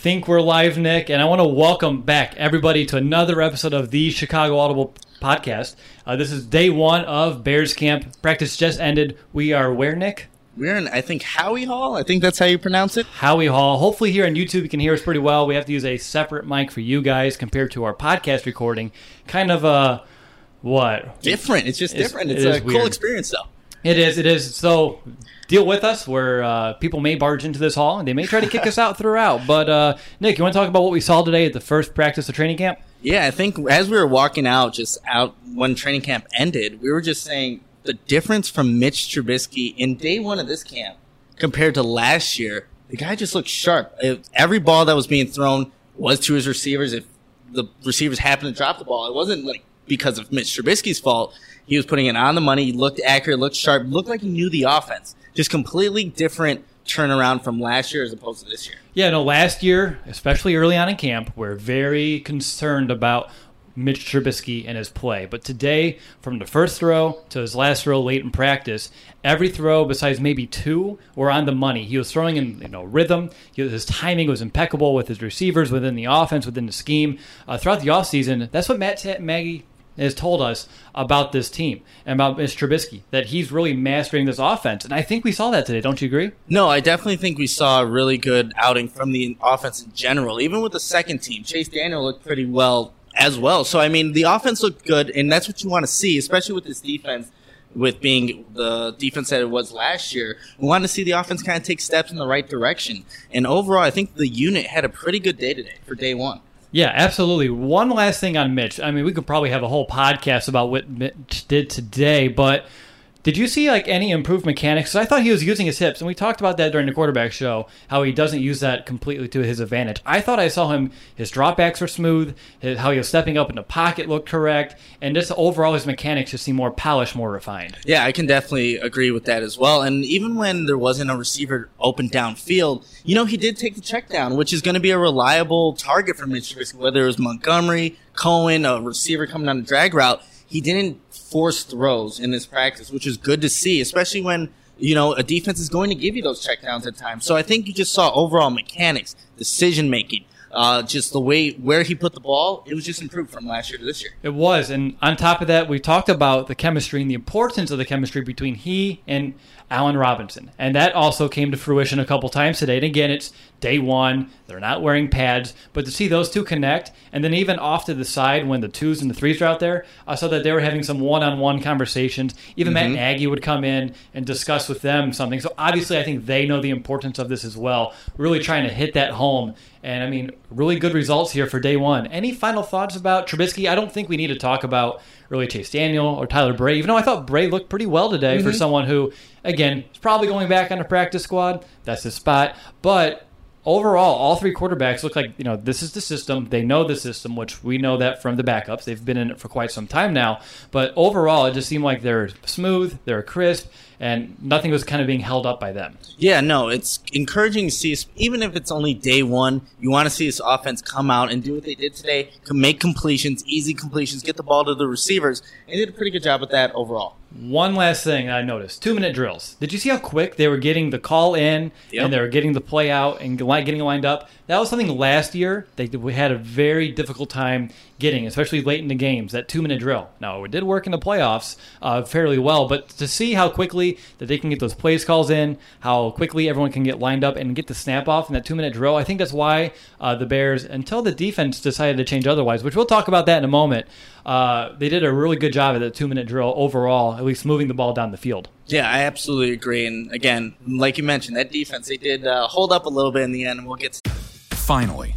Think we're live, Nick, and I want to welcome back everybody to another episode of the Chicago Audible Podcast. Uh, this is day one of Bears Camp. Practice just ended. We are where, Nick? We're in, I think, Howie Hall. I think that's how you pronounce it. Howie Hall. Hopefully, here on YouTube, you can hear us pretty well. We have to use a separate mic for you guys compared to our podcast recording. Kind of a what? Different. It's just It's- different. it It's is a cool weird. experience, though. It is. It is. So deal with us. Where uh, people may barge into this hall and they may try to kick us out throughout. But uh, Nick, you want to talk about what we saw today at the first practice of training camp? Yeah, I think as we were walking out, just out when training camp ended, we were just saying the difference from Mitch Trubisky in day one of this camp compared to last year. The guy just looked sharp. If every ball that was being thrown was to his receivers. If the receivers happened to drop the ball, it wasn't like because of Mitch Trubisky's fault. He was putting it on the money. He looked accurate, looked sharp, looked like he knew the offense. Just completely different turnaround from last year as opposed to this year. Yeah, no, last year, especially early on in camp, we're very concerned about Mitch Trubisky and his play. But today, from the first throw to his last throw late in practice, every throw besides maybe two were on the money. He was throwing in you know rhythm. He, his timing was impeccable with his receivers within the offense, within the scheme. Uh, throughout the offseason, that's what Matt Ta- Nagy has told us about this team and about Mitch Trubisky, that he's really mastering this offense. And I think we saw that today. Don't you agree? No, I definitely think we saw a really good outing from the offense in general. Even with the second team, Chase Daniel looked pretty well as well. So I mean, the offense looked good, and that's what you want to see, especially with this defense. With being the defense that it was last year, we wanted to see the offense kind of take steps in the right direction. And overall, I think the unit had a pretty good day today for day one. Yeah, absolutely. One last thing on Mitch. I mean, we could probably have a whole podcast about what Mitch did today, but did you see like any improved mechanics? I thought he was using his hips, and we talked about that during the quarterback show. How he doesn't use that completely to his advantage. I thought I saw him. His dropbacks were smooth. His, how he was stepping up in the pocket looked correct, and just overall his mechanics just seem more polished, more refined. Yeah, I can definitely agree with that as well. And even when there wasn't a receiver open downfield, you know, he did take the check down, which is going to be a reliable target for Mitch Trubisky, whether it was Montgomery, Cohen, a receiver coming on the drag route. He didn't force throws in this practice, which is good to see, especially when, you know, a defense is going to give you those checkdowns at times. So I think you just saw overall mechanics, decision making, uh, just the way where he put the ball, it was just improved from last year to this year. It was, and on top of that, we talked about the chemistry and the importance of the chemistry between he and Allen Robinson, and that also came to fruition a couple times today. And again, it's day one; they're not wearing pads, but to see those two connect, and then even off to the side when the twos and the threes are out there, I saw that they were having some one-on-one conversations. Even Matt mm-hmm. Nagy would come in and discuss with them something. So obviously, I think they know the importance of this as well. Really trying to hit that home. And I mean, really good results here for day one. Any final thoughts about Trubisky? I don't think we need to talk about really Chase Daniel or Tyler Bray, even though I thought Bray looked pretty well today for mm-hmm. someone who, again, is probably going back on the practice squad. That's his spot. But overall, all three quarterbacks look like you know this is the system. They know the system, which we know that from the backups. They've been in it for quite some time now. But overall, it just seemed like they're smooth, they're crisp, and nothing was kind of being held up by them. Yeah, no, it's encouraging to see, even if it's only day one, you want to see this offense come out and do what they did today, make completions, easy completions, get the ball to the receivers, and they did a pretty good job with that overall. One last thing I noticed: two minute drills. Did you see how quick they were getting the call in Yep. and they were getting the play out and getting lined up? That was something last year they we had a very difficult time getting, especially late in the games. That two minute drill. Now it did work in the playoffs uh, fairly well, but to see how quickly that they can get those plays calls in, how quickly everyone can get lined up and get the snap off in that two minute drill, I think that's why uh, the Bears, until the defense decided to change otherwise, which we'll talk about that in a moment. Uh, they did a really good job at the two minute drill overall, at least moving the ball down the field. Yeah, I absolutely agree. And again, like you mentioned, that defense, they did uh, hold up a little bit in the end, and we'll get to Finally,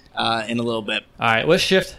uh, in a little bit. All right, let's shift.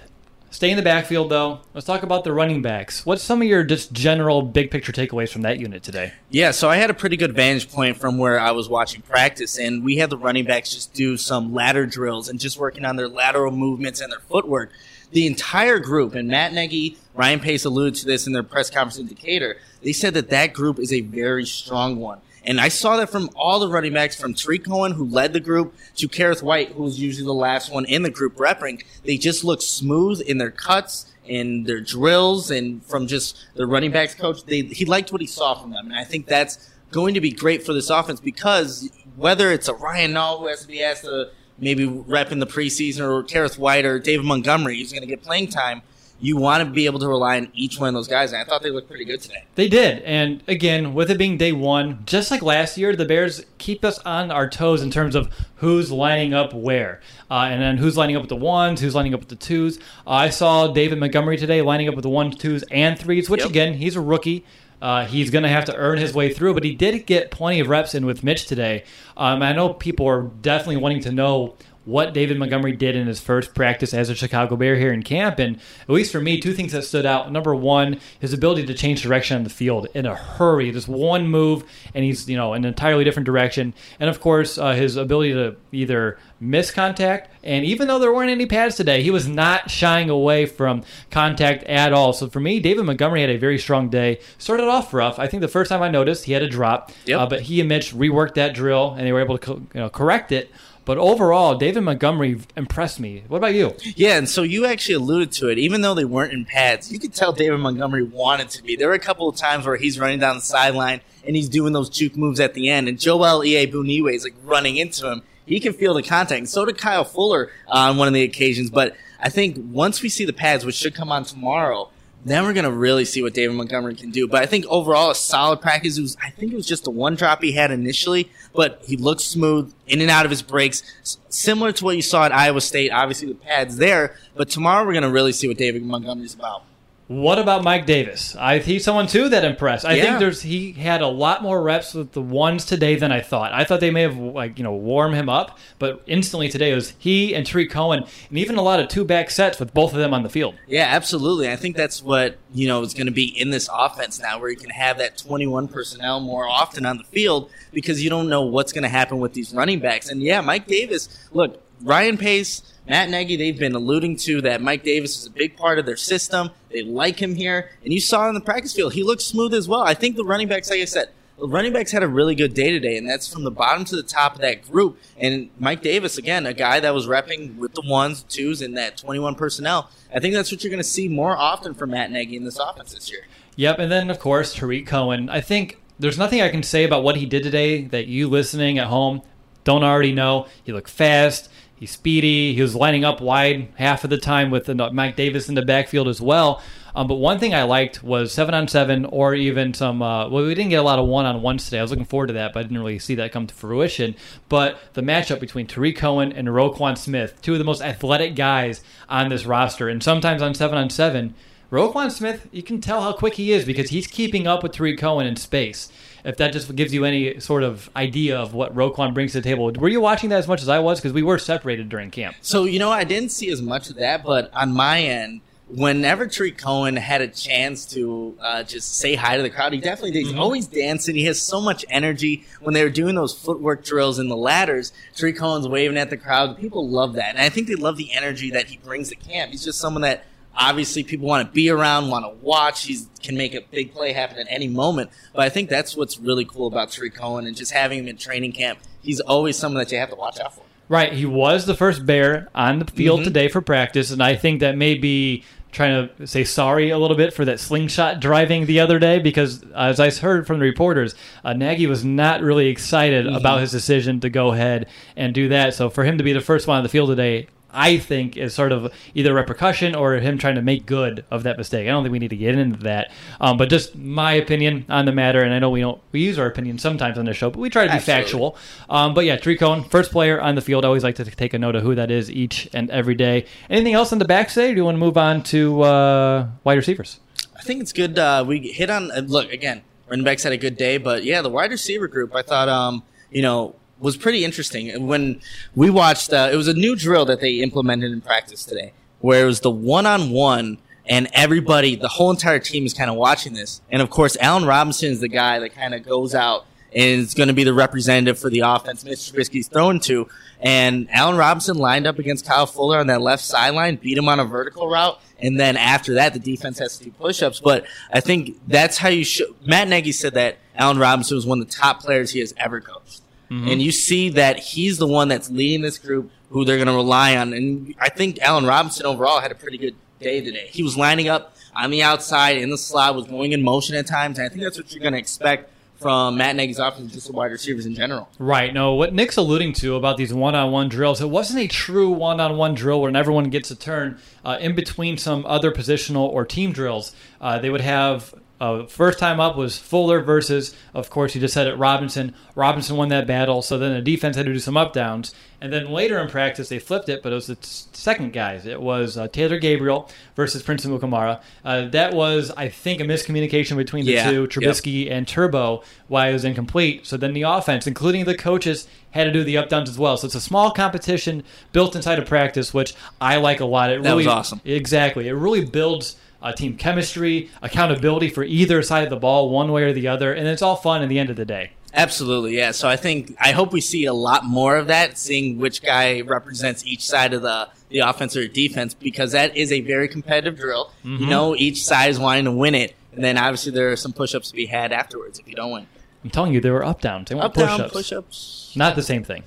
Stay in the backfield, though. Let's talk about the running backs. What's some of your just general big picture takeaways from that unit today? Yeah, so I had a pretty good vantage point from where I was watching practice, and we had the running backs just do some ladder drills and just working on their lateral movements and their footwork. The entire group, and Matt Nagy, Ryan Pace alluded to this in their press conference in Decatur, they said that that group is a very strong one. And I saw that from all the running backs, from Tarik Cohen, who led the group, to Kerrith Whyte, who was usually the last one in the group repping. They just look smooth in their cuts and their drills, and from just the running backs coach, they, he liked what he saw from them. And I think that's going to be great for this offense because whether it's a Ryan Nall who has to be asked to maybe rep in the preseason or Kerrith Whyte or David Montgomery who's going to get playing time, you want to be able to rely on each one of those guys. And I thought they looked pretty good today. They did. And again, with it being day one, just like last year, the Bears keep us on our toes in terms of who's lining up where. Uh, and then who's lining up with the ones, who's lining up with the twos. Uh, I saw David Montgomery today lining up with the ones, twos, and threes, which Yep. again, he's a rookie. Uh, he's going to have to earn his way through, but he did get plenty of reps in with Mitch today. Um, I know people are definitely wanting to know what David Montgomery did in his first practice as a Chicago Bear here in camp. And at least for me, two things that stood out. Number one, his ability to change direction on the field in a hurry. Just one move, and he's you know in an entirely different direction. And of course, uh, his ability to either miss contact, and even though there weren't any pads today, he was not shying away from contact at all. So for me, David Montgomery had a very strong day. Started off rough. I think the first time I noticed he had a drop, Yep. uh, but he and Mitch reworked that drill, and they were able to co- you know, correct it. But overall, David Montgomery impressed me. What about you? Yeah, and so you actually alluded to it. Even though they weren't in pads, you could tell David Montgomery wanted to be. There were a couple of times where he's running down the sideline and he's doing those juke moves at the end, and Joel E. Buniwe is like running into him. He can feel the contact, and so did Kyle Fuller on one of the occasions. But I think once we see the pads, which should come on tomorrow, then we're gonna really see what David Montgomery can do. But I think overall a solid practice. It was, I think it was just the one drop he had initially, but he looked smooth in and out of his breaks, similar to what you saw at Iowa State. Obviously the pads there, but tomorrow we're gonna really see what David Montgomery's about. What about Mike Davis? I, he's someone too that impressed. I Yeah. think there's he had a lot more reps with the ones today than I thought. I thought they may have like you know warmed him up, but instantly today it was he and Tarik Cohen, and even a lot of two back sets with both of them on the field. Yeah, absolutely. I think that's what you know is going to be in this offense now, where you can have that 21 personnel more often on the field because you don't know what's going to happen with these running backs. And yeah, Mike Davis. Look, Ryan Pace, Matt Nagy, they've been alluding to that Mike Davis is a big part of their system. They like him here, and you saw in the practice field he looked smooth as well. I think the running backs, like I said. The running backs had a really good day today, and that's from the bottom to the top of that group. And Mike Davis, again, a guy that was repping with the ones, twos, and that 21 personnel. I think that's what you're going to see more often from Matt Nagy in this offense this year. Yep, and then of course Tarik Cohen. I think there's nothing I can say about what he did today that you listening at home don't already know. He looked fast. He's speedy. He was lining up wide half of the time with Mike Davis in the backfield as well. Um, but one thing I liked was seven on seven, or even some. Uh, well, we didn't get a lot of one on ones today. I was looking forward to that, but I didn't really see that come to fruition. But the matchup between Tarik Cohen and Roquan Smith, two of the most athletic guys on this roster, and sometimes on seven on seven. Roquan Smith, you can tell how quick he is because he's keeping up with Tarik Cohen in space. If that just gives you any sort of idea of what Roquan brings to the table, were you watching that as much as I was? Because we were separated during camp. So you know, I didn't see as much of that, but on my end, whenever Tarik Cohen had a chance to uh, just say hi to the crowd, he definitely did. He's Mm-hmm. always dancing. He has so much energy. When they were doing those footwork drills in the ladders, Tarik Cohen's waving at the crowd. People love that, and I think they love the energy that he brings to camp. He's just someone that obviously people want to be around, want to watch. He can make a big play happen at any moment. But I think that's what's really cool about Tarik Cohen and just having him in training camp. He's always someone that you have to watch out for. Right, he was the first Bear on the field Mm-hmm. today for practice, and I think that may be trying to say sorry a little bit for that slingshot driving the other day because, as I heard from the reporters, uh, Nagy was not really excited Mm-hmm. about his decision to go ahead and do that. So for him to be the first one on the field today, I think is sort of either repercussion or him trying to make good of that mistake. I don't think we need to get into that, um, but just my opinion on the matter. And I know we don't we use our opinion sometimes on the show, but we try to be Absolutely. factual. Um, but yeah, Tree Cohen, first player on the field. I always like to take a note of who that is each and every day. Anything else on the back today? Do you want to move on to uh, wide receivers? I think it's good. Uh, we hit on uh, look again. Running backs had a good day, but yeah, the wide receiver group. I thought, um, you know, was pretty interesting. When we watched, uh, it was a new drill that they implemented in practice today, where it was the one-on-one, and everybody, the whole entire team is kind of watching this. And of course, Allen Robinson is the guy that kind of goes out and is going to be the representative for the offense Mitch Trubisky's thrown to. And Allen Robinson lined up against Kyle Fuller on that left sideline, beat him on a vertical route, and then after that, the defense has to do push-ups. But I think that's how you should. Matt Nagy said that Allen Robinson was one of the top players he has ever coached, and you see that he's the one that's leading this group, who they're going to rely on. And I think Allen Robinson overall had a pretty good day today. He was lining up on the outside in the slot, was going in motion at times, and I think that's what you're going to expect from Matt Nagy's offense, just the wide receivers in general. Right. No, what Nick's alluding to about these one-on-one drills, it wasn't a true one-on-one drill where everyone gets a turn. Uh, in between some other positional or team drills, uh, they would have. Uh, first time up was Fuller versus, of course, you just said it, Robinson. Robinson won that battle, so then the defense had to do some up downs. And then later in practice, they flipped it, but it was the t- second guys. It was uh, Taylor Gabriel versus Prince Amukamara. Uh, that was, I think, a miscommunication between the Yeah, two, yep. Trubisky and Turbo, why it was incomplete. So then the offense, including the coaches, had to do the up downs as well. So it's a small competition built inside of practice, which I like a lot. It That was awesome. Exactly. It really builds uh, team chemistry, accountability for either side of the ball, one way or the other, and it's all fun at the end of the day. Absolutely, yeah. So I think I hope we see a lot more of that, seeing which guy represents each side of the the offense or defense, because that is a very competitive drill. Mm-hmm. You know, each side is wanting to win it, and then obviously there are some push-ups to be had afterwards if you don't win. I'm telling you, they were up downs. They weren't Up down push-ups. push-ups. Not the same thing.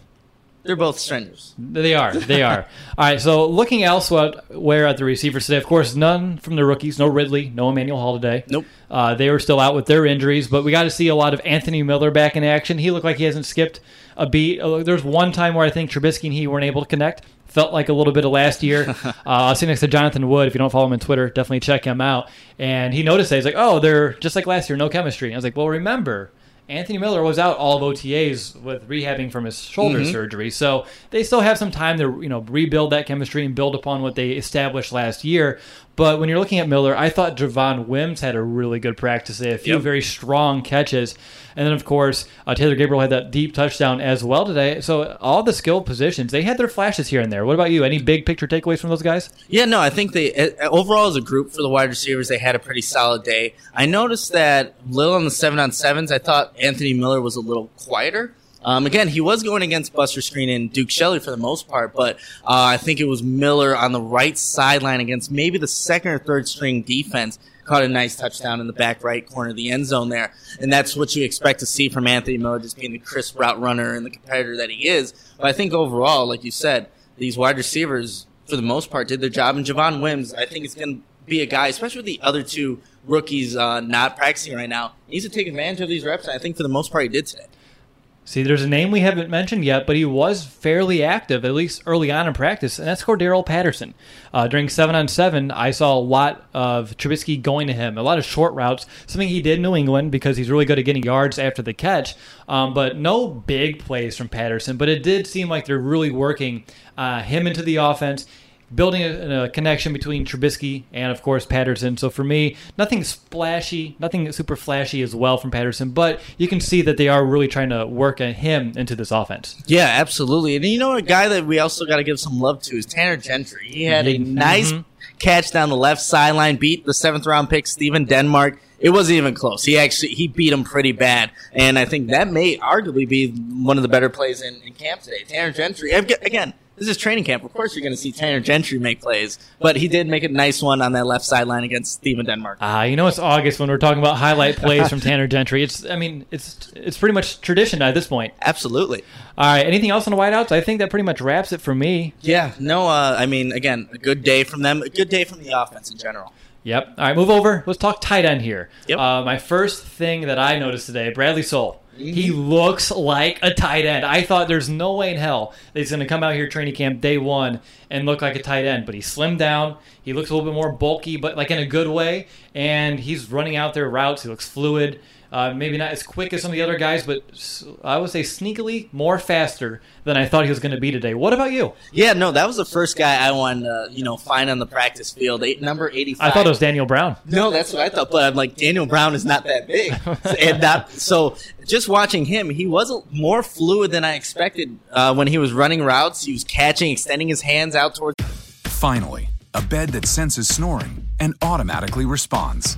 They're both strenuous. They are. They are. All right. So looking elsewhere where at the receivers today, of course, none from the rookies. No Ridley. No Emmanuel Hall today. Nope. Uh, they were still out with their injuries, but we got to see a lot of Anthony Miller back in action. He looked like he hasn't skipped a beat. Uh, There's one time where I think Trubisky and he weren't able to connect. Felt like a little bit of last year. uh, I was sitting next to Jonathan Wood. If you don't follow him on Twitter, definitely check him out. And he noticed that. He's like, oh, they're just like last year, no chemistry. And I was like, well, remember, Anthony Miller was out all of OTAs with rehabbing from his shoulder mm-hmm. surgery, so they still have some time to you know rebuild that chemistry and build upon what they established last year. But when you're looking at Miller, I thought Javon Wims had a really good practice today, a few Yep. very strong catches, and then of course uh, Taylor Gabriel had that deep touchdown as well today. So all the skill positions, they had their flashes here and there. What about you? Any big picture takeaways from those guys? Yeah, no, I think they overall as a group for the wide receivers they had a pretty solid day. I noticed that little on the seven on sevens. I thought Anthony Miller was a little quieter. Um, again, he was going against Buster Skrine and Duke Shelley for the most part, but uh, I think it was Miller on the right sideline against maybe the second or third string defense caught a nice touchdown in the back right corner of the end zone there, and that's what you expect to see from Anthony Miller, just being the crisp route runner and the competitor that he is. But I think overall, like you said, these wide receivers for the most part did their job, and Javon Wims, I think is going to be a guy, especially with the other two rookies uh, not practicing right now, he needs to take advantage of these reps. I think for the most part, he did today. See, there's a name we haven't mentioned yet, but he was fairly active, at least early on in practice, and that's Cordarrelle Patterson. Uh, during 7 on 7, I saw a lot of Trubisky going to him, a lot of short routes, something he did in New England because he's really good at getting yards after the catch, um, but no big plays from Patterson. But it did seem like they're really working uh, him into the offense building a, a, connection between Trubisky and, of course, Patterson. So for me, nothing splashy, nothing super flashy as well from Patterson, but you can see that they are really trying to work him into this offense. Yeah, absolutely. And you know, a guy that we also got to give some love to is Tanner Gentry. He had a nice mm-hmm. catch down the left sideline, beat the seventh round pick Stephen Denmark. It wasn't even close. He actually he beat him pretty bad, and I think that may arguably be one of the better plays in, in camp today. Tanner Gentry again this is training camp. Of course, you're going to see Tanner Gentry make plays, but he did make a nice one on that left sideline against Stephen Denmark. Ah, uh, you know it's August when we're talking about highlight plays from Tanner Gentry. It's, I mean, it's it's pretty much tradition at this point. Absolutely. All right. Anything else on the wideouts? I think that pretty much wraps it for me. Yeah. No. Uh, I mean, again, a good day from them. A good day from the offense in general. Yep. All right. Move over. Let's talk tight end here. Yep. Uh, my first thing that I noticed today, Bradley Sowell. He looks like a tight end. I thought there's no way in hell that he's going to come out here training camp day one and look like a tight end. But he slimmed down. He looks a little bit more bulky, but like in a good way. And he's running out there routes. He looks fluid. Uh, maybe not as quick as some of the other guys, but I would say sneakily more faster than I thought he was going to be today. What about you? Yeah, no, that was the first guy I wanted to, you know, find on the practice field. Eight, number 85. I thought it was Daniel Brown. No, that's what I thought, but I'm like, Daniel Brown is not that big. and that, so just watching him, he was more fluid than I expected uh, when he was running routes. He was catching, extending his hands out towards. Finally, a bed that senses snoring and automatically responds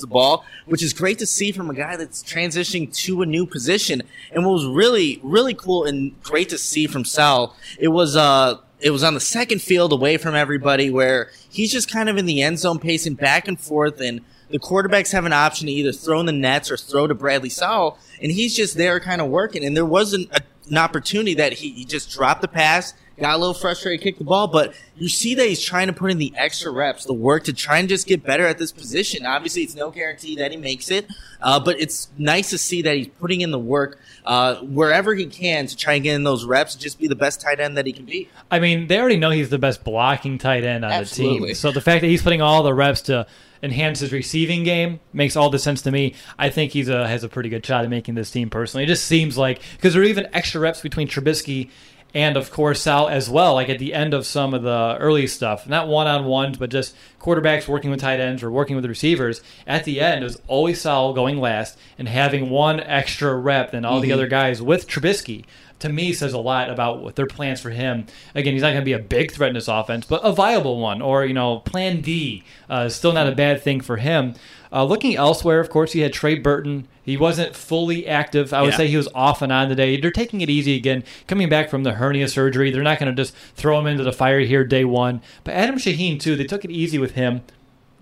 the ball, which is great to see from a guy that's transitioning to a new position. And what was really, really cool and great to see from Sal, it was, uh, it was on the second field away from everybody where he's just kind of in the end zone pacing back and forth and the quarterbacks have an option to either throw in the nets or throw to Bradley Sowell, and he's just there kind of working. And there wasn't an opportunity that he, he just dropped the pass, got a little frustrated, kicked the ball, but you see that he's trying to put in the extra reps, the work to try and just get better at this position. Obviously, it's no guarantee that he makes it, uh, but it's nice to see that he's putting in the work uh, wherever he can to try and get in those reps and just be the best tight end that he can be. I mean, they already know he's the best blocking tight end on Absolutely. the team. So the fact that he's putting all the reps to enhance his receiving game makes all the sense to me. I think he's a, has a pretty good shot at making this team personally. It just seems like because there are even extra reps between Trubisky and of course Sal as well. Like at the end of some of the early stuff, not one on ones, but just quarterbacks working with tight ends or working with receivers. At the end, it was always Sal going last and having one extra rep than all mm-hmm. the other guys with Trubisky. To me, says a lot about what their plans for him. Again, he's not going to be a big threat in this offense, but a viable one, or you know, Plan D. Uh, still not a bad thing for him. Uh, looking elsewhere, of course, he had Trey Burton. He wasn't fully active. I would yeah. say he was off and on today. They're taking it easy again, coming back from the hernia surgery. They're not going to just throw him into the fire here day one. But Adam Shaheen, too, they took it easy with him.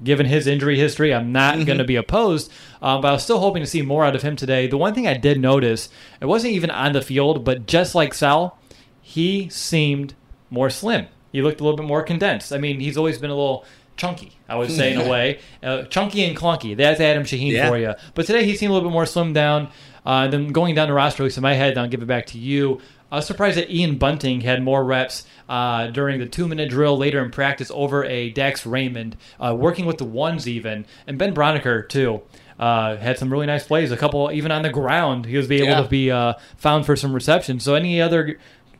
Given his injury history, I'm not mm-hmm. going to be opposed, um, but I was still hoping to see more out of him today. The one thing I did notice, it wasn't even on the field, but just like Sal, he seemed more slim. He looked a little bit more condensed. I mean, he's always been a little chunky, I would say in a way, uh, chunky and clunky. That's Adam Shaheen yeah. for you. But today he seemed a little bit more slimmed down. Uh, then going down the roster list in my head, and I'll give it back to you. I was surprised that Ian Bunting had more reps uh, during the two-minute drill later in practice over a Dax Raymond, uh, working with the ones even, and Ben Braunecker too. Uh, had some really nice plays. A couple even on the ground, he was able yeah. to be uh, found for some receptions. So, any other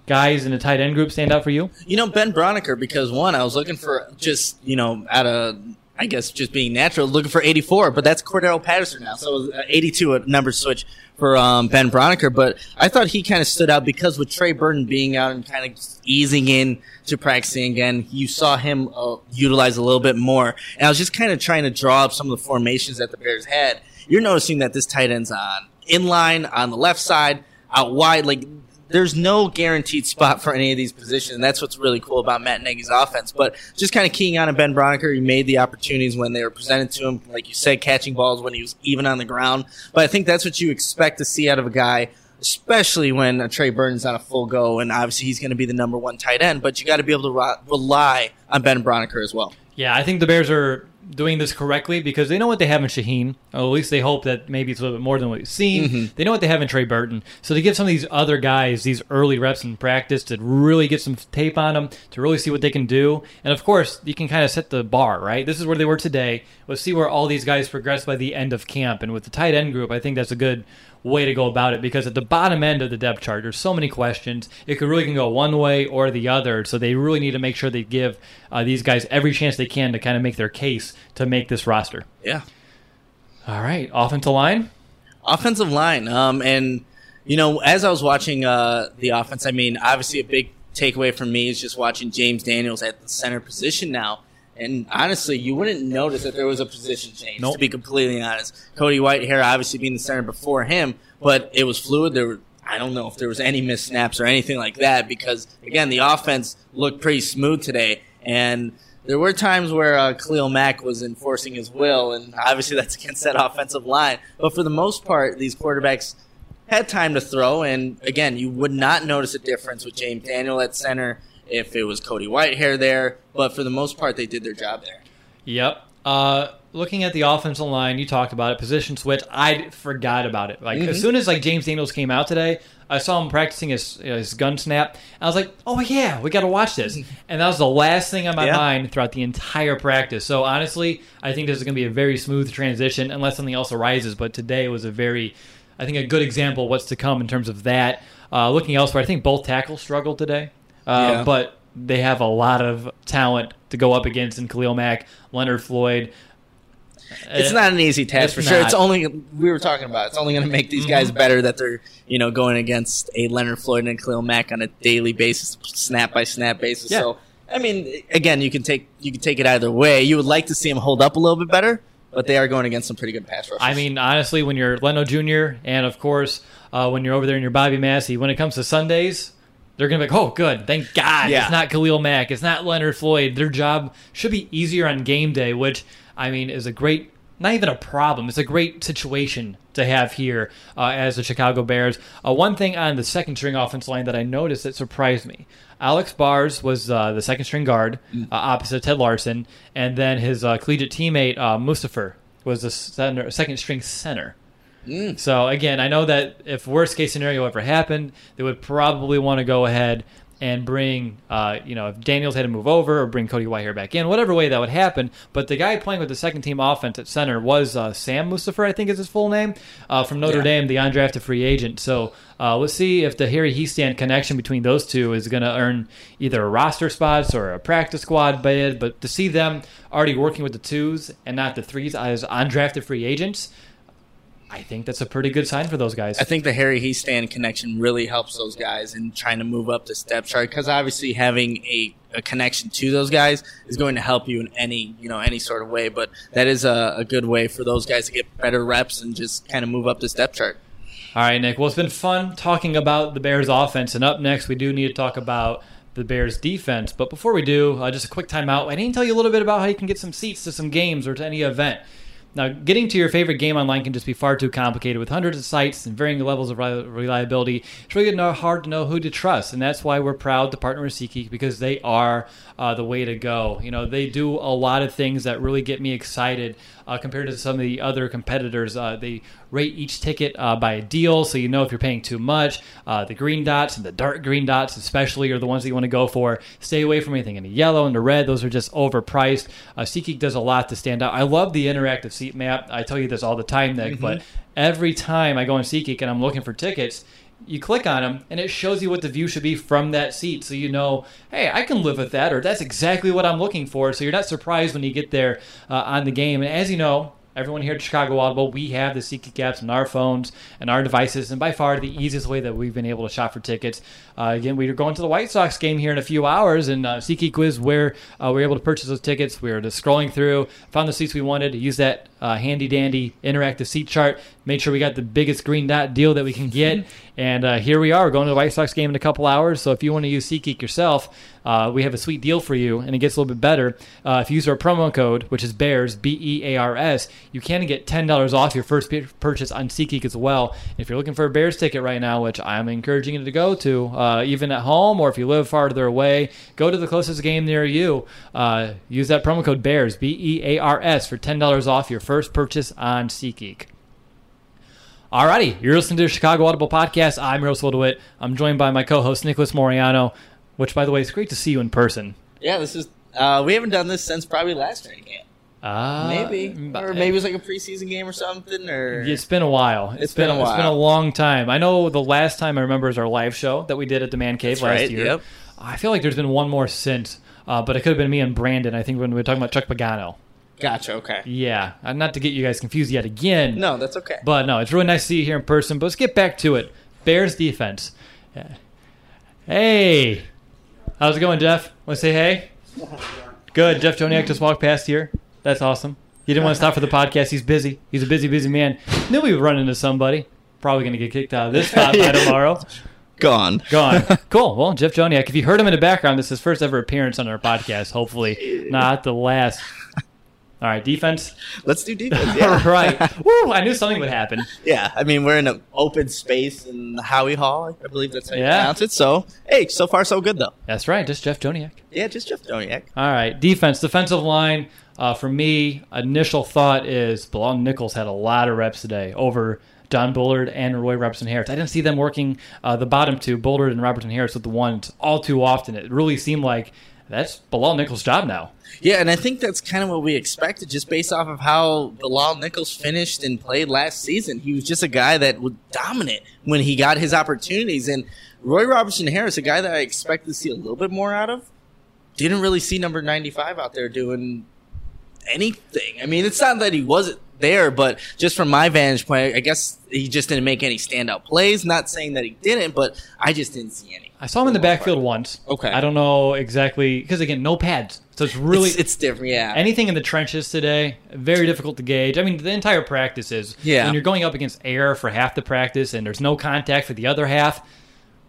guys in the tight end group stand out for you? You know, Ben Braunecker, because one, I was looking for just, you know, at a, I guess just being natural, looking for 84, but that's Cordarrelle Patterson now. So 82 a number switch for um, Ben Braunecker. But I thought he kind of stood out because with Trey Burton being out and kind of easing in to practicing again, you saw him uh, utilize a little bit more. And I was just kind of trying to draw up some of the formations that the Bears had. You're noticing that this tight end's on inline on the left side, out wide. Like there's no guaranteed spot for any of these positions. And that's what's really cool about Matt Nagy's offense. But just kind of keying on Ben Braunecker, he made the opportunities when they were presented to him. Like you said, catching balls when he was even on the ground. But I think that's what you expect to see out of a guy especially when uh, Trey Burton's on a full go, and obviously he's going to be the number one tight end. But you got to be able to re- rely on Ben Braunecker as well. Yeah, I think the Bears are doing this correctly because they know what they have in Shaheen. Or at least they hope that maybe it's a little bit more than what we've seen. Mm-hmm. They know what they have in Trey Burton. So to give some of these other guys these early reps in practice to really get some tape on them, to really see what they can do. And of course, you can kind of set the bar, right? This is where they were today. Let's see where all these guys progress by the end of camp. And with the tight end group, I think that's a good way to go about it because at the bottom end of the depth chart, there's so many questions. It could really can go one way or the other. So they really need to make sure they give uh, these guys every chance they can to kind of make their case to make this roster. Yeah. All right, offensive line. Offensive line. Um, and, you know, as I was watching uh, the offense, I mean, obviously a big takeaway from me is just watching James Daniels at the center position now. And honestly, you wouldn't notice that there was a position change, Nope. to be completely honest. Cody Whitehair obviously being the center before him, but it was fluid. There were, I don't know if there was any missed snaps or anything like that because, again, the offense looked pretty smooth today. And there were times where uh, Khalil Mack was enforcing his will, and obviously that's against that offensive line. But for the most part, these quarterbacks had time to throw, and again, you would not notice a difference with James Daniel at center if it was Cody Whitehair there. But for the most part, they did their job there. Yep. Uh, looking at the offensive line, you talked about it. Position switch. I forgot about it. Like as soon as like James Daniels came out today, I saw him practicing his his gun snap. I was like, oh yeah, we got to watch this. And that was the last thing on my Yeah. mind throughout the entire practice. So honestly, I think this is going to be a very smooth transition unless something else arises. But today was a very, I think, a good example of what's to come in terms of that. Uh, looking elsewhere, I think both tackles struggled today. Uh, Yeah. But they have a lot of talent to go up against in Khalil Mack, Leonard Floyd. It's Uh, not an easy task it's for sure. not. It's only we were talking about. It's only going to make these guys better that they're you know going against a Leonard Floyd and Khalil Mack on a daily basis, snap by snap basis. Yeah. So I mean, again, you can take you can take it either way. You would like to see them hold up a little bit better, but they are going against some pretty good pass rushers. I mean, honestly, when you're Leno Jr. and of course uh, when you're over there in your Bobby Massie, when it comes to Sundays, they're gonna be like, "Oh, good, thank God, Yeah. it's not Khalil Mack, it's not Leonard Floyd." Their job should be easier on game day, which I mean is a great, not even a problem. It's a great situation to have here uh, as the Chicago Bears. Uh, one thing on the second string offense line that I noticed that surprised me: Alex Bars was uh, the second string guard uh, opposite Ted Larsen, and then his uh, collegiate teammate uh, Mustipher was the center, second string center. So again, I know that if worst case scenario ever happened, they would probably want to go ahead and bring, uh, you know, if Daniels had to move over or bring Cody Whitehair back in, whatever way that would happen. But the guy playing with the second team offense at center was uh, Sam Mustipher, I think is his full name, uh, from Notre Yeah. Dame, the undrafted free agent. So uh, let's see if the Harry Hiestand connection between those two is going to earn either a roster spots or a practice squad bid. But to see them already working with the twos and not the threes as undrafted free agents. I think that's a pretty good sign for those guys. I think the Harry Hiestand connection really helps those guys in trying to move up the step chart because obviously having a, a connection to those guys is going to help you in any you know any sort of way. But that is a, a good way for those guys to get better reps and just kind of move up the step chart. All right, Nick. Well, it's been fun talking about the Bears' offense, and up next we do need to talk about the Bears' defense. But before we do, uh, just a quick timeout. I need to tell you a little bit about how you can get some seats to some games or to any event. Now, getting to your favorite game online can just be far too complicated with hundreds of sites and varying levels of reliability. It's really hard to know who to trust, and that's why we're proud to partner with SeatGeek because they are uh, the way to go. You know, they do a lot of things that really get me excited uh, compared to some of the other competitors. Uh, they rate each ticket uh, by a deal, so you know if you're paying too much. Uh, the green dots and the dark green dots, especially, are the ones that you want to go for. Stay away from anything in the yellow and the red; those are just overpriced. Uh, SeatGeek does a lot to stand out. I love the interactive seat map. I tell you this all the time, Nick, but every time I go on SeatGeek and I'm looking for tickets. You click on them, and it shows you what the view should be from that seat, so you know, hey, I can live with that, or that's exactly what I'm looking for. So you're not surprised when you get there uh, on the game. And as you know, everyone here at Chicago Audible, we have the SeatGeek apps on our phones and our devices, and by far the easiest way that we've been able to shop for tickets. Uh, again, we are going to the White Sox game here in a few hours, and uh, SeatGeek was where uh, we were able to purchase those tickets. We were just scrolling through, found the seats we wanted, used that uh, handy dandy interactive seat chart, made sure we got the biggest green dot deal that we can get. and uh, here we are. We're going to the White Sox game in a couple hours. So if you want to use SeatGeek yourself, uh, we have a sweet deal for you, and it gets a little bit better. Uh, if you use our promo code, which is Bears, B E A R S, you can get $10 off your first purchase on SeatGeek as well. If you're looking for a Bears ticket right now, which I'm encouraging you to go to, uh, even at home or if you live farther away, go to the closest game near you. Uh, use that promo code Bears, B E A R S, for $10 off your first purchase on SeatGeek. Alrighty, you're listening to the Chicago Audible Podcast. I'm Russell DeWitt. I'm joined by my co-host Nicholas Moriano, which, by the way, it's great to see you in person. Yeah, this is. Uh, we haven't done this since probably last training camp. Uh, Maybe, or maybe it was like a preseason game or something. Or It's been a while. It's been a while. It's been a long time. I know the last time I remember is our live show that we did at the Man Cave That's last right, year. yep. I feel like there's been one more since, uh, but it could have been me and Brandon. I think when we were talking about Chuck Pagano. gotcha. Okay. Yeah, uh, not to get you guys confused yet again. No, that's okay. But no, it's really nice to see you here in person. But let's get back to it. Bears defense. Yeah. Hey, how's it going, Jeff? Want to say hey? Good. Jeff Joniak just walked past here. That's awesome. He didn't want to stop for the podcast. He's busy. He's a busy, busy man. Knew we would run into somebody. Probably going to get kicked out of this spot by tomorrow. Gone. Gone. Cool. Well, Jeff Joniak, if you heard him in the background, this is his first ever appearance on our podcast. Hopefully, not the last. All right, defense. Let's do defense. Yeah. right. Woo! I knew something would happen. Yeah, I mean we're in an open space in the Howie Hall. I believe that's how you Yeah. pronounce it. So hey, so far so good though. That's right. Just Jeff Joniak. Yeah, just Jeff Joniak. All right, defense, defensive line. Uh, for me, initial thought is Bilal Nichols had a lot of reps today over Don Bullard and Roy Robertson Harris. I didn't see them working uh, the bottom two, Bullard and Robertson Harris, with the ones all too often. It really seemed like that's Bilal Nichols' job now. Yeah, and I think that's kind of what we expected, just based off of how Bilal Nichols finished and played last season. He was just a guy that was dominant when he got his opportunities, and Roy Robertson Harris, a guy that I expected to see a little bit more out of, didn't really see number ninety five out there doing anything. I mean, it's not that he wasn't there, but just from my vantage point, I guess he just didn't make any standout plays. Not saying that he didn't, but I just didn't see any. I saw him in the backfield once. Okay. I don't know exactly because again, no pads, so it's really it's, it's different. Yeah, anything in the trenches today very difficult to gauge i mean the entire practice is Yeah. when you're going up against air for half the practice and there's no contact for the other half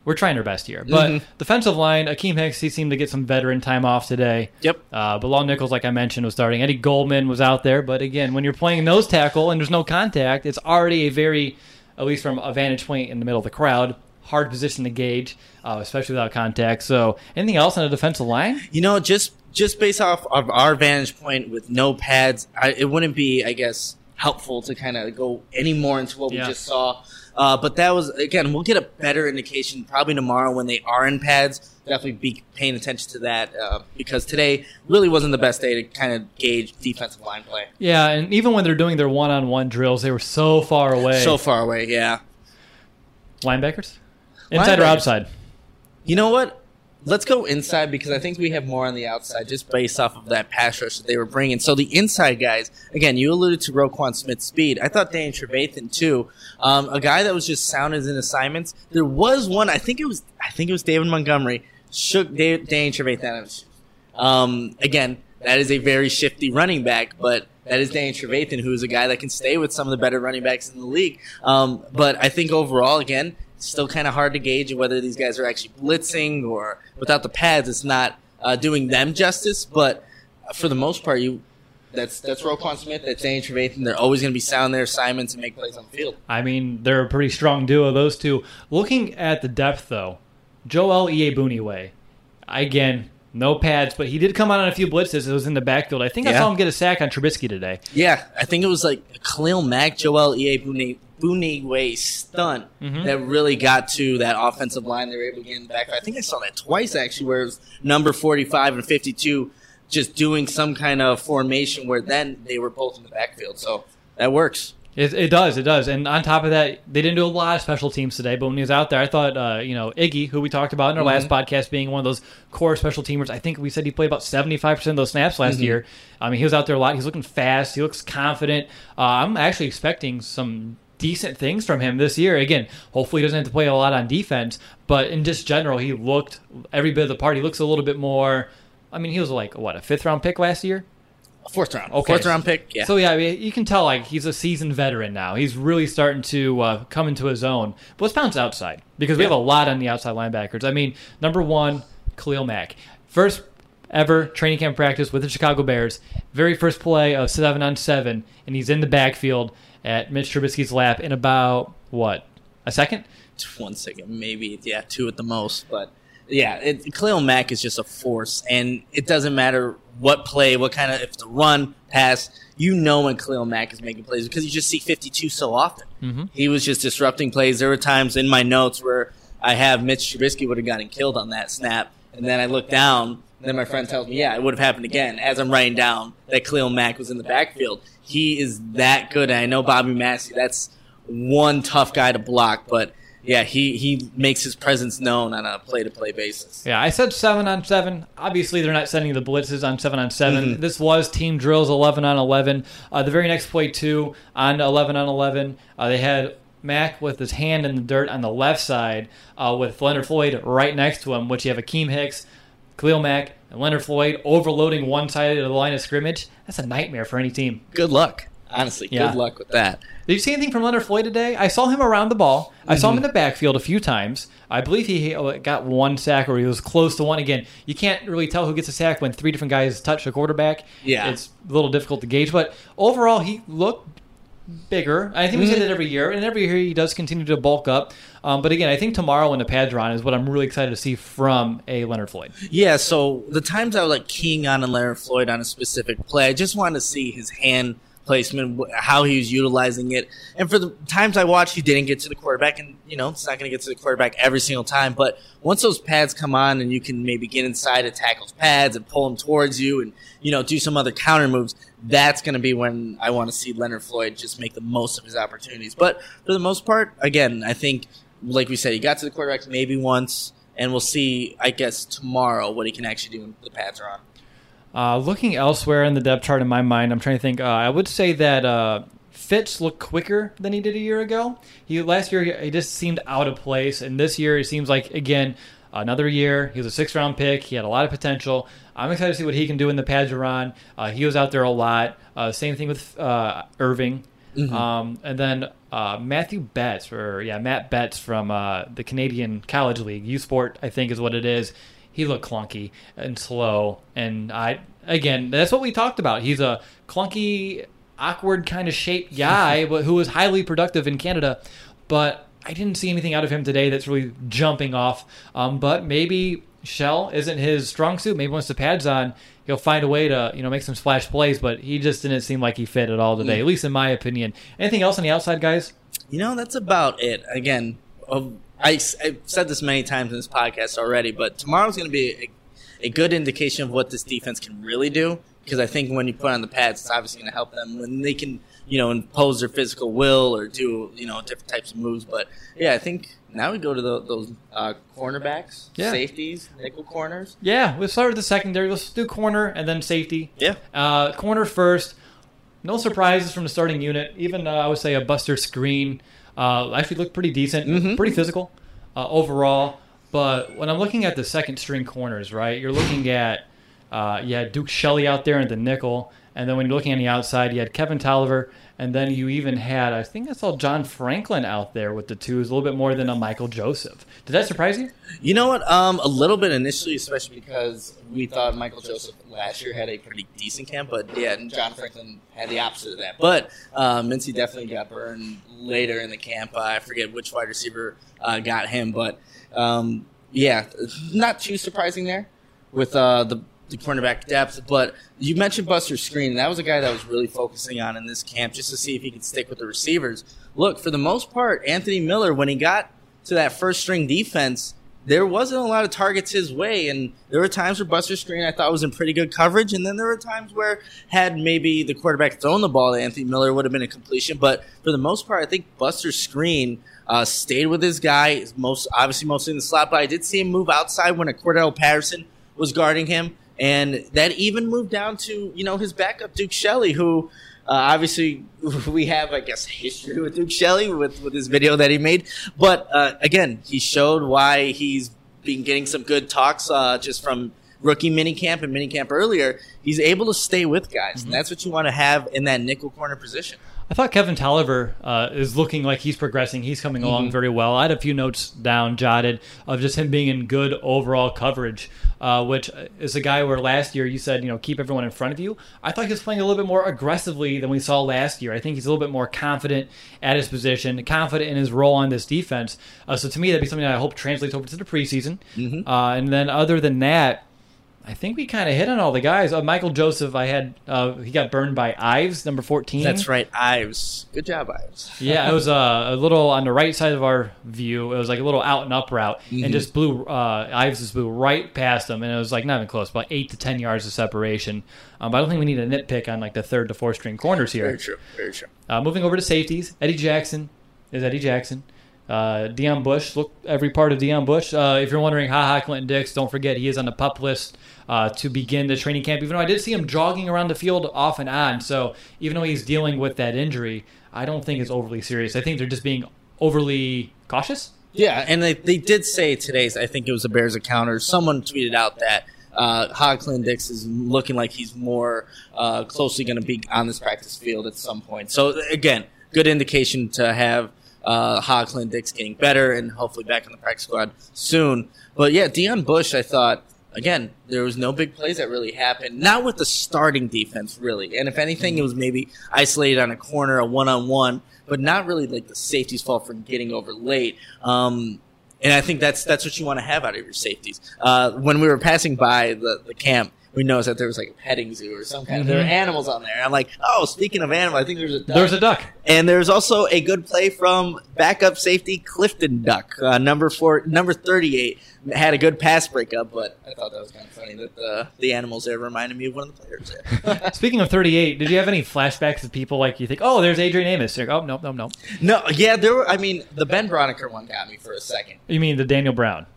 we're trying our best here but Mhm. defensive line akiem hicks he seemed to get some veteran time off today Yep. uh, bilal nichols like i mentioned was starting eddie goldman was out there but again when you're playing nose tackle and there's no contact it's already a very at least from a vantage point in the middle of the crowd hard position to gauge uh, especially without contact so anything else on the defensive line You know, just just based off of our vantage point with no pads, I, it wouldn't be, I guess, helpful to kind of go any more into what Yeah. we just saw. Uh, but that was again, we'll get a better indication probably tomorrow when they are in pads. Definitely be paying attention to that uh, because today really wasn't the best day to kind of gauge defensive line play. Yeah, and even when they're doing their one-on-one drills, they were so far away. So far away, yeah. linebackers, inside or outside? You know what? Let's go inside because I think we have more on the outside just based off of that pass rush that they were bringing. So the inside guys, again, you alluded to Roquan Smith's speed. I thought Dan Trevathan too, um, a guy that was just sound as in assignments. There was one, I think it was, I think it was David Montgomery shook Dave, Dan Trevathan out of his shoes. Um, again, that is a very shifty running back, but that is Dan Trevathan, who is a guy that can stay with some of the better running backs in the league. Um, but I think overall, again, still kind of hard to gauge whether these guys are actually blitzing or without the pads, it's not uh, doing them justice. But for the most part, you that's that's Roquan Smith, that's Dan Trevathan. They're always going to be sound their assignments and make plays on the field. I mean, they're a pretty strong duo, those two. Looking at the depth, though, Joel Iyiegbuniwe, again, no pads, but he did come out on a few blitzes. It was in the backfield. I think I saw him get a sack on Trubisky today. Yeah, I think it was like Khalil Mack, Joel E. Buniwe stunt mm-hmm. that really got to that offensive line. They were able to get in the back. I think I saw that twice actually, where it was number forty-five and fifty-two just doing some kind of formation where then they were both in the backfield. So that works. It, it does, it does. And on top of that, they didn't do a lot of special teams today. But when he was out there, I thought, uh, you know, Iggy, who we talked about in our last podcast, being one of those core special teamers. I think we said he played about seventy five percent of those snaps last year. I mean, he was out there a lot. He's looking fast. He looks confident. Uh, I'm actually expecting some decent things from him this year. Again, hopefully he doesn't have to play a lot on defense, but in just general, he looked every bit of the part. He looks a little bit more. I mean, he was like what a fifth round pick last year. Fourth round. Okay. Fourth round pick. Yeah. So yeah, I mean, you can tell like he's a seasoned veteran now. He's really starting to uh, come into his own. But let's bounce outside because we Yeah. have a lot on the outside linebackers. I mean, number one, Khalil Mack, first ever training camp practice with the Chicago Bears. Very first play of seven on seven, and he's in the backfield at Mitch Trubisky's lap in about what a second. one second, maybe yeah, two at the most. But yeah, it, Khalil Mack is just a force, and it doesn't matter what play, what kind of if it's a run, pass. You know when Khalil Mack is making plays because you just see 52 so often. Mm-hmm. He was just disrupting plays. There were times in my notes where I have Mitch Trubisky would have gotten killed on that snap, and then I look down. And then my friend tells me, "Yeah, it would have happened again." As I'm writing down that Khalil Mack was in the backfield, he is that good. And I know Bobby Massie. That's one tough guy to block, but yeah, he he makes his presence known on a play to play basis. Yeah, I said seven on seven. Obviously, they're not sending the blitzes on seven on 7 This was team drills eleven on eleven. Uh, the very next play too on eleven on eleven, uh, they had Mack with his hand in the dirt on the left side, uh, with Leonard Floyd right next to him, which you have Akiem Hicks, Khalil Mack, and Leonard Floyd overloading one side of the line of scrimmage. That's a nightmare for any team. Good luck, honestly. Yeah. Good luck with that. Did you see anything from Leonard Floyd today? I saw him around the ball. I saw him in the backfield a few times. I believe he uh, got one sack or he was close to one. Again, you can't really tell who gets a sack when three different guys touch the quarterback. Yeah. It's a little difficult to gauge. But overall, he looked bigger. I think we say that every year, and every year he does continue to bulk up. Um, but again, I think tomorrow when the pads are on is what I'm really excited to see from a Leonard Floyd. Yeah, so the times I was like keying on a Leonard Floyd on a specific play, I just wanted to see his hand placement, how he was utilizing it. And for the times I watched, he didn't get to the quarterback, and you know it's not going to get to the quarterback every single time. But once those pads come on, and you can maybe get inside of tackles pads and pull them towards you, and you know do some other counter moves, that's going to be when I want to see Leonard Floyd just make the most of his opportunities. But for the most part, again, I think like we said, he got to the quarterback maybe once. And we'll see, I guess, tomorrow what he can actually do when the pads are on. Uh, looking elsewhere in the depth chart in my mind, I'm trying to think. Uh, I would say that uh, Fitts looked quicker than he did a year ago. He last year he just seemed out of place, and this year it seems like again another year. He was a six round pick. He had a lot of potential. I'm excited to see what he can do in the are. Uh, he was out there a lot. Uh, same thing with uh, Irving. Um, and then uh, Mathieu Betts, or yeah, Matt Betts from uh, the Canadian College League, U Sport, I think is what it is. He looked clunky and slow, and I again, that's what we talked about. He's a clunky, awkward kind of shaped guy, but who was highly productive in Canada. But I didn't see anything out of him today that's really jumping off. Um, but maybe Shell isn't his strong suit. Maybe once the pads on, he'll find a way to you know make some splash plays. But he just didn't seem like he fit at all today, at least in my opinion. Anything else on the outside, guys? You know, that's about it. Again, of- I, have said this many times in this podcast already, but tomorrow's going to be a, a good indication of what this defense can really do. Because I think when you put on the pads, it's obviously going to help them when they can, you know, impose their physical will or do, you know, different types of moves. But yeah, I think now we go to the, those uh, cornerbacks, Yeah. safeties, nickel corners. Yeah, we'll start with the secondary. Let's do corner and then safety. Yeah. Uh, corner first. No surprises from the starting unit. Even uh, I would say a Buster Skrine uh, actually looked pretty decent, pretty physical uh, overall. But when I'm looking at the second string corners, right, you're looking at uh, you had Duke Shelley out there in the nickel, and then when you're looking on the outside, you had Kevin Tolliver, and then you even had I think I saw John Franklin out there with the twos, a little bit more than a Michael Joseph. Did that surprise you? You know what? Um, a little bit initially, especially because we thought Michael Joseph last year had a pretty decent camp, but yeah, John Franklin had the opposite of that. But uh, Mincy definitely got burned later in the camp. Uh, I forget which wide receiver uh, got him, but um, yeah, not too surprising there with uh, the the cornerback depth. But you mentioned Buster Skrine, and that was a guy that was really focusing on in this camp just to see if he could stick with the receivers. Look, for the most part, Anthony Miller, when he got to that first string defense, there wasn't a lot of targets his way, and there were times where Buster Skrine I thought was in pretty good coverage, and then there were times where had maybe the quarterback thrown the ball to Anthony Miller would have been a completion. But for the most part, I think Buster Skrine uh, stayed with his guy, most obviously mostly in the slot. But I did see him move outside when a Cordarrelle Patterson was guarding him, and that even moved down to you know his backup Duke Shelley, who uh, obviously we have I guess history with Duke Shelley with with his video that he made. But uh, again, he showed why he's been getting some good talks uh, just from rookie minicamp and minicamp earlier, he's able to stay with guys, Mm-hmm. and that's what you want to have in that nickel corner position. I thought Kevin Tolliver uh, is looking like he's progressing. He's coming along very well. I had a few notes down jotted of just him being in good overall coverage, uh, which is a guy where last year you said, you know, keep everyone in front of you. I thought he was playing a little bit more aggressively than we saw last year. I think he's a little bit more confident at his position, confident in his role on this defense. Uh, so to me, that'd be something that I hope translates over to the preseason. Uh, and then other than that, I think we kind of hit on all the guys. Uh, Michael Joseph, I had uh, he got burned by Ives, number fourteen. That's right, Ives. Good job, Ives. Yeah, it was uh, a little on the right side of our view. It was like a little out and up route, and just blew uh, Ives just blew right past him, and it was like not even close, about eight to ten yards of separation. Um, but I don't think we need a nitpick on like the third to fourth string corners here. Very true. Very true. Uh, moving over to safeties, Eddie Jackson is Eddie Jackson. Uh, Deon Bush, look every part of Deon Bush. Uh, if you're wondering, haha, Clinton Dix, don't forget he is on the pup list uh, to begin the training camp. Even though I did see him jogging around the field off and on, so even though he's dealing with that injury, I don't think it's overly serious. I think they're just being overly cautious. Yeah, and they, they did say today's. I think it was a Bears account or someone tweeted out that uh, Hogklin Dix is looking like he's more uh, closely going to be on this practice field at some point. So again, good indication to have uh, Hogklin Dix getting better and hopefully back in the practice squad soon. But yeah, Deon Bush, I thought again there was no big plays that really happened. Not with the starting defense really, and if anything, it was maybe isolated on a corner, a one on one, but not really like the safety's fault for getting over late. Um, and I think that's that's what you want to have out of your safeties. Uh, when we were passing by the, the camp, we noticed that there was like a petting zoo or some kind of there were animals on there. I'm like, oh, speaking of animals, I think there's a duck. There's a duck. And there's also a good play from backup safety Clifton Duck, uh, number four, number thirty-eight, had a good pass breakup. But I thought that was kind of funny that the the animals there reminded me of one of the players there. Speaking of 38, did you have any flashbacks of people like you think, oh, there's Adrian Amos? Like, oh, no, no, no. no, yeah, there were. I mean, the Ben Braunecker one got me for a second. You mean the Daniel Brown?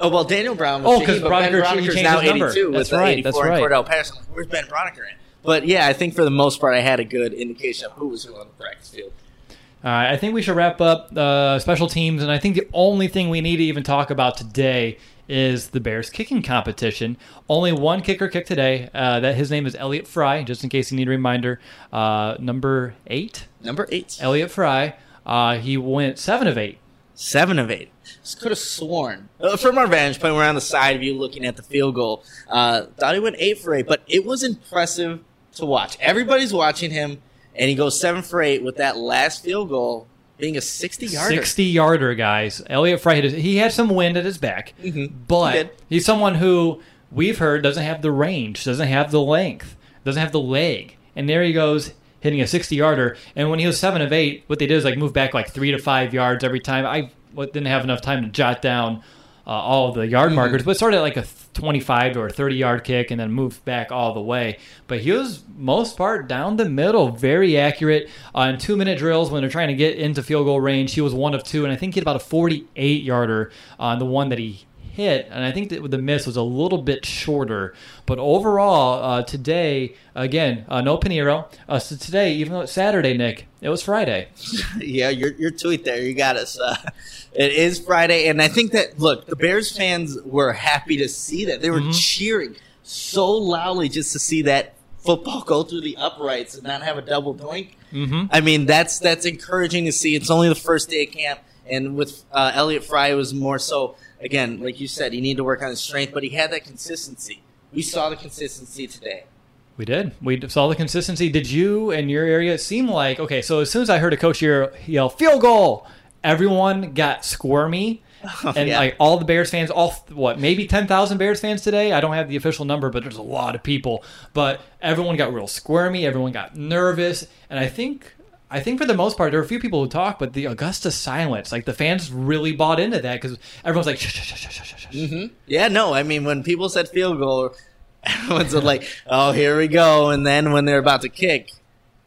Oh well, Daniel Brown. Was Oh, because Ben Braunecker- changed now his number. 82 with That's right, 84 that's right. Cordarrelle Patterson. Where's Ben Braunecker in? But yeah, I think for the most part, I had a good indication of who was who on the practice field. All right, I think we should wrap up uh, special teams, and I think the only thing we need to even talk about today is the Bears kicking competition. Only one kicker kicked today. Uh, that his name is Elliott Fry. Just in case you need a reminder, uh, number eight, Number eight, Elliott Fry. Uh, he went seven of eight. seven of eight. Just could have sworn uh, from our vantage point, we're on the side view looking at the field goal. Uh, thought he went eight for eight, but it was impressive to watch. Everybody's watching him, and he goes seven for eight with that last field goal being a sixty yarder. Sixty yarder, guys. Elliott Fry hit his, he had some wind at his back, He but did. he's someone who we've heard doesn't have the range, doesn't have the length, doesn't have the leg, and there he goes hitting a sixty yarder. And when he was seven of eight, what they did is like move back like three to five yards every time. I what, didn't have enough time to jot down uh, all the yard Mm-hmm. markers, but started like a 25 or 30 yard kick and then moved back all the way. But he was most part down the middle, very accurate. Uh, in two minute drills, when they're trying to get into field goal range, he was one of two, and I think he had about a 48 yarder on the one that he hit, and I think that the miss was a little bit shorter. But overall, uh, today, again, uh, no Piñeiro. Uh, so today, even though it's Saturday, Nick, it was Friday. Yeah, your your tweet there, you got us. Uh, it is Friday, and I think that look, the Bears fans were happy to see that. They were cheering so loudly just to see that football go through the uprights and not have a double doink. Mm-hmm. I mean, that's that's encouraging to see. It's only the first day of camp, and with uh, Elliott Fry, it was more so. Again, like you said, he needed to work on his strength, but he had that consistency. We saw the consistency today. We did. We saw the consistency. Did you in your area? seem like okay. So as soon as I heard a coach here yell "field goal," everyone got squirmy, oh, and yeah. like all the Bears fans, all what maybe ten thousand Bears fans today. I don't have the official number, but there's a lot of people. But everyone got real squirmy. Everyone got nervous, and I think. I think for the most part, there were a few people who talked, but the Augusta silence, like the fans really bought into that because everyone's like, shh, shh, shh, shh, shh, shh, shh. Mm-hmm. Yeah, no, I mean when people said field goal, everyone's like, "Oh, here we go!" And then when they're about to kick,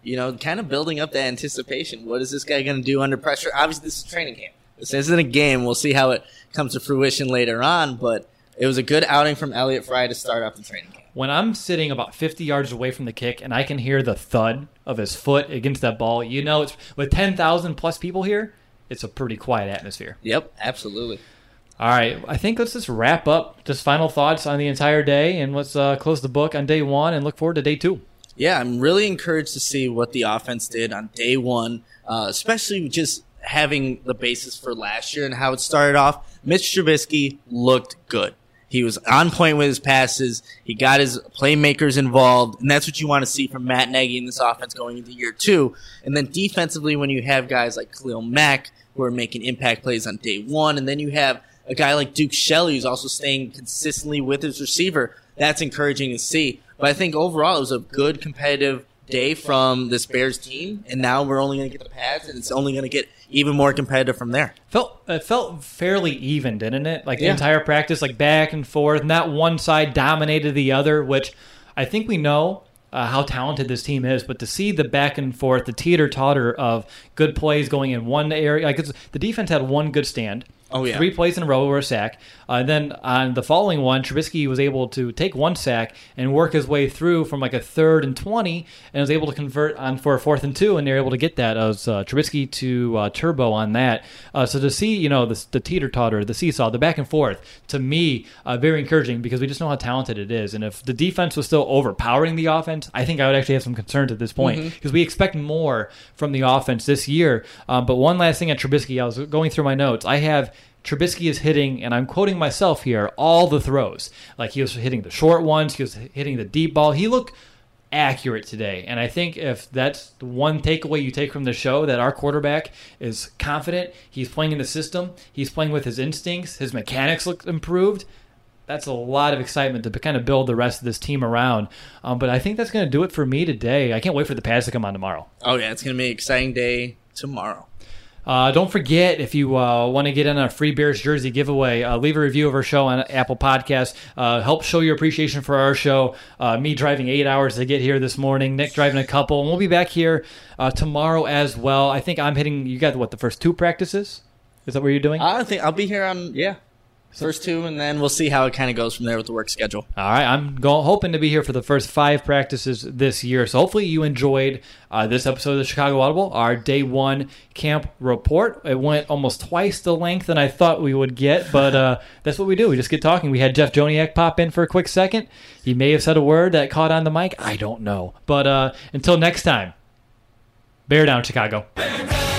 you know, kind of building up that anticipation. What is this guy going to do under pressure? Obviously, this is a training camp. This isn't a game. We'll see how it comes to fruition later on. But it was a good outing from Elliott Fry to start off the training camp. when I'm sitting about 50 yards away from the kick and I can hear the thud of his foot against that ball, you know, it's with 10,000 plus people here, it's a pretty quiet atmosphere. Yep, absolutely. All right, I think let's just wrap up. Just final thoughts on the entire day, and let's uh, close the book on day one and look forward to day two. Yeah, I'm really encouraged to see what the offense did on day one, uh, especially just having the basis for last year and how it started off. Mitch Trubisky looked good. He was on point with his passes. He got his playmakers involved, and that's what you want to see from Matt Nagy in this offense going into year two. And then defensively, when you have guys like Khalil Mack who are making impact plays on day one, and then you have a guy like Duke Shelley who's also staying consistently with his receiver, that's encouraging to see. But I think overall it was a good competitive day from this Bears team, and now we're only going to get the pads, and it's only going to get even more competitive from there. Felt it felt fairly even, didn't it? Like the entire practice, like back and forth. and that one side dominated the other, which I think we know uh, how talented this team is. But to see the back and forth, the teeter totter of good plays going in one area, like it's, the defense had one good stand. Oh, yeah. three plays in a row were a sack. Uh, then on the following one, Trubisky was able to take one sack and work his way through from like a third and twenty, and was able to convert on for a fourth and two, and they're able to get that as uh, Trubisky to uh, Turbo on that. Uh, so to see, you know, the, the teeter totter, the seesaw, the back and forth, to me, uh, very encouraging because we just know how talented it is. And if the defense was still overpowering the offense, I think I would actually have some concerns at this point because we expect more from the offense this year. Um, but one last thing on Trubisky, I was going through my notes. I have Trubisky is hitting, and I'm quoting myself here, all the throws. Like he was hitting the short ones, he was hitting the deep ball. He looked accurate today. And I think if that's the one takeaway you take from the show, that our quarterback is confident, he's playing in the system, he's playing with his instincts, his mechanics look improved. That's a lot of excitement to kind of build the rest of this team around. Um, but I think that's going to do it for me today. I can't wait for the pads to come on tomorrow. Oh yeah, it's going to be an exciting day tomorrow. Uh, don't forget if you uh, want to get in a free Bears jersey giveaway, uh, leave a review of our show on Apple Podcasts. Uh, help show your appreciation for our show. Uh, me driving eight hours to get here this morning, Nick driving a couple, and we'll be back here uh, tomorrow as well. I think I'm hitting. You got what the first two practices? Is that what you're doing? I think I'll be here on yeah first two, and then we'll see how it kind of goes from there with the work schedule. All right, I'm go- hoping to be here for the first five practices this year. So hopefully you enjoyed uh, this episode of the Chicago Audible, our day one camp report. It went almost twice the length than I thought we would get, but uh, that's what we do. We just get talking. We had Jeff Joniak pop in for a quick second. He may have said a word that caught on the mic. I don't know. But uh, until next time, bear down, Chicago.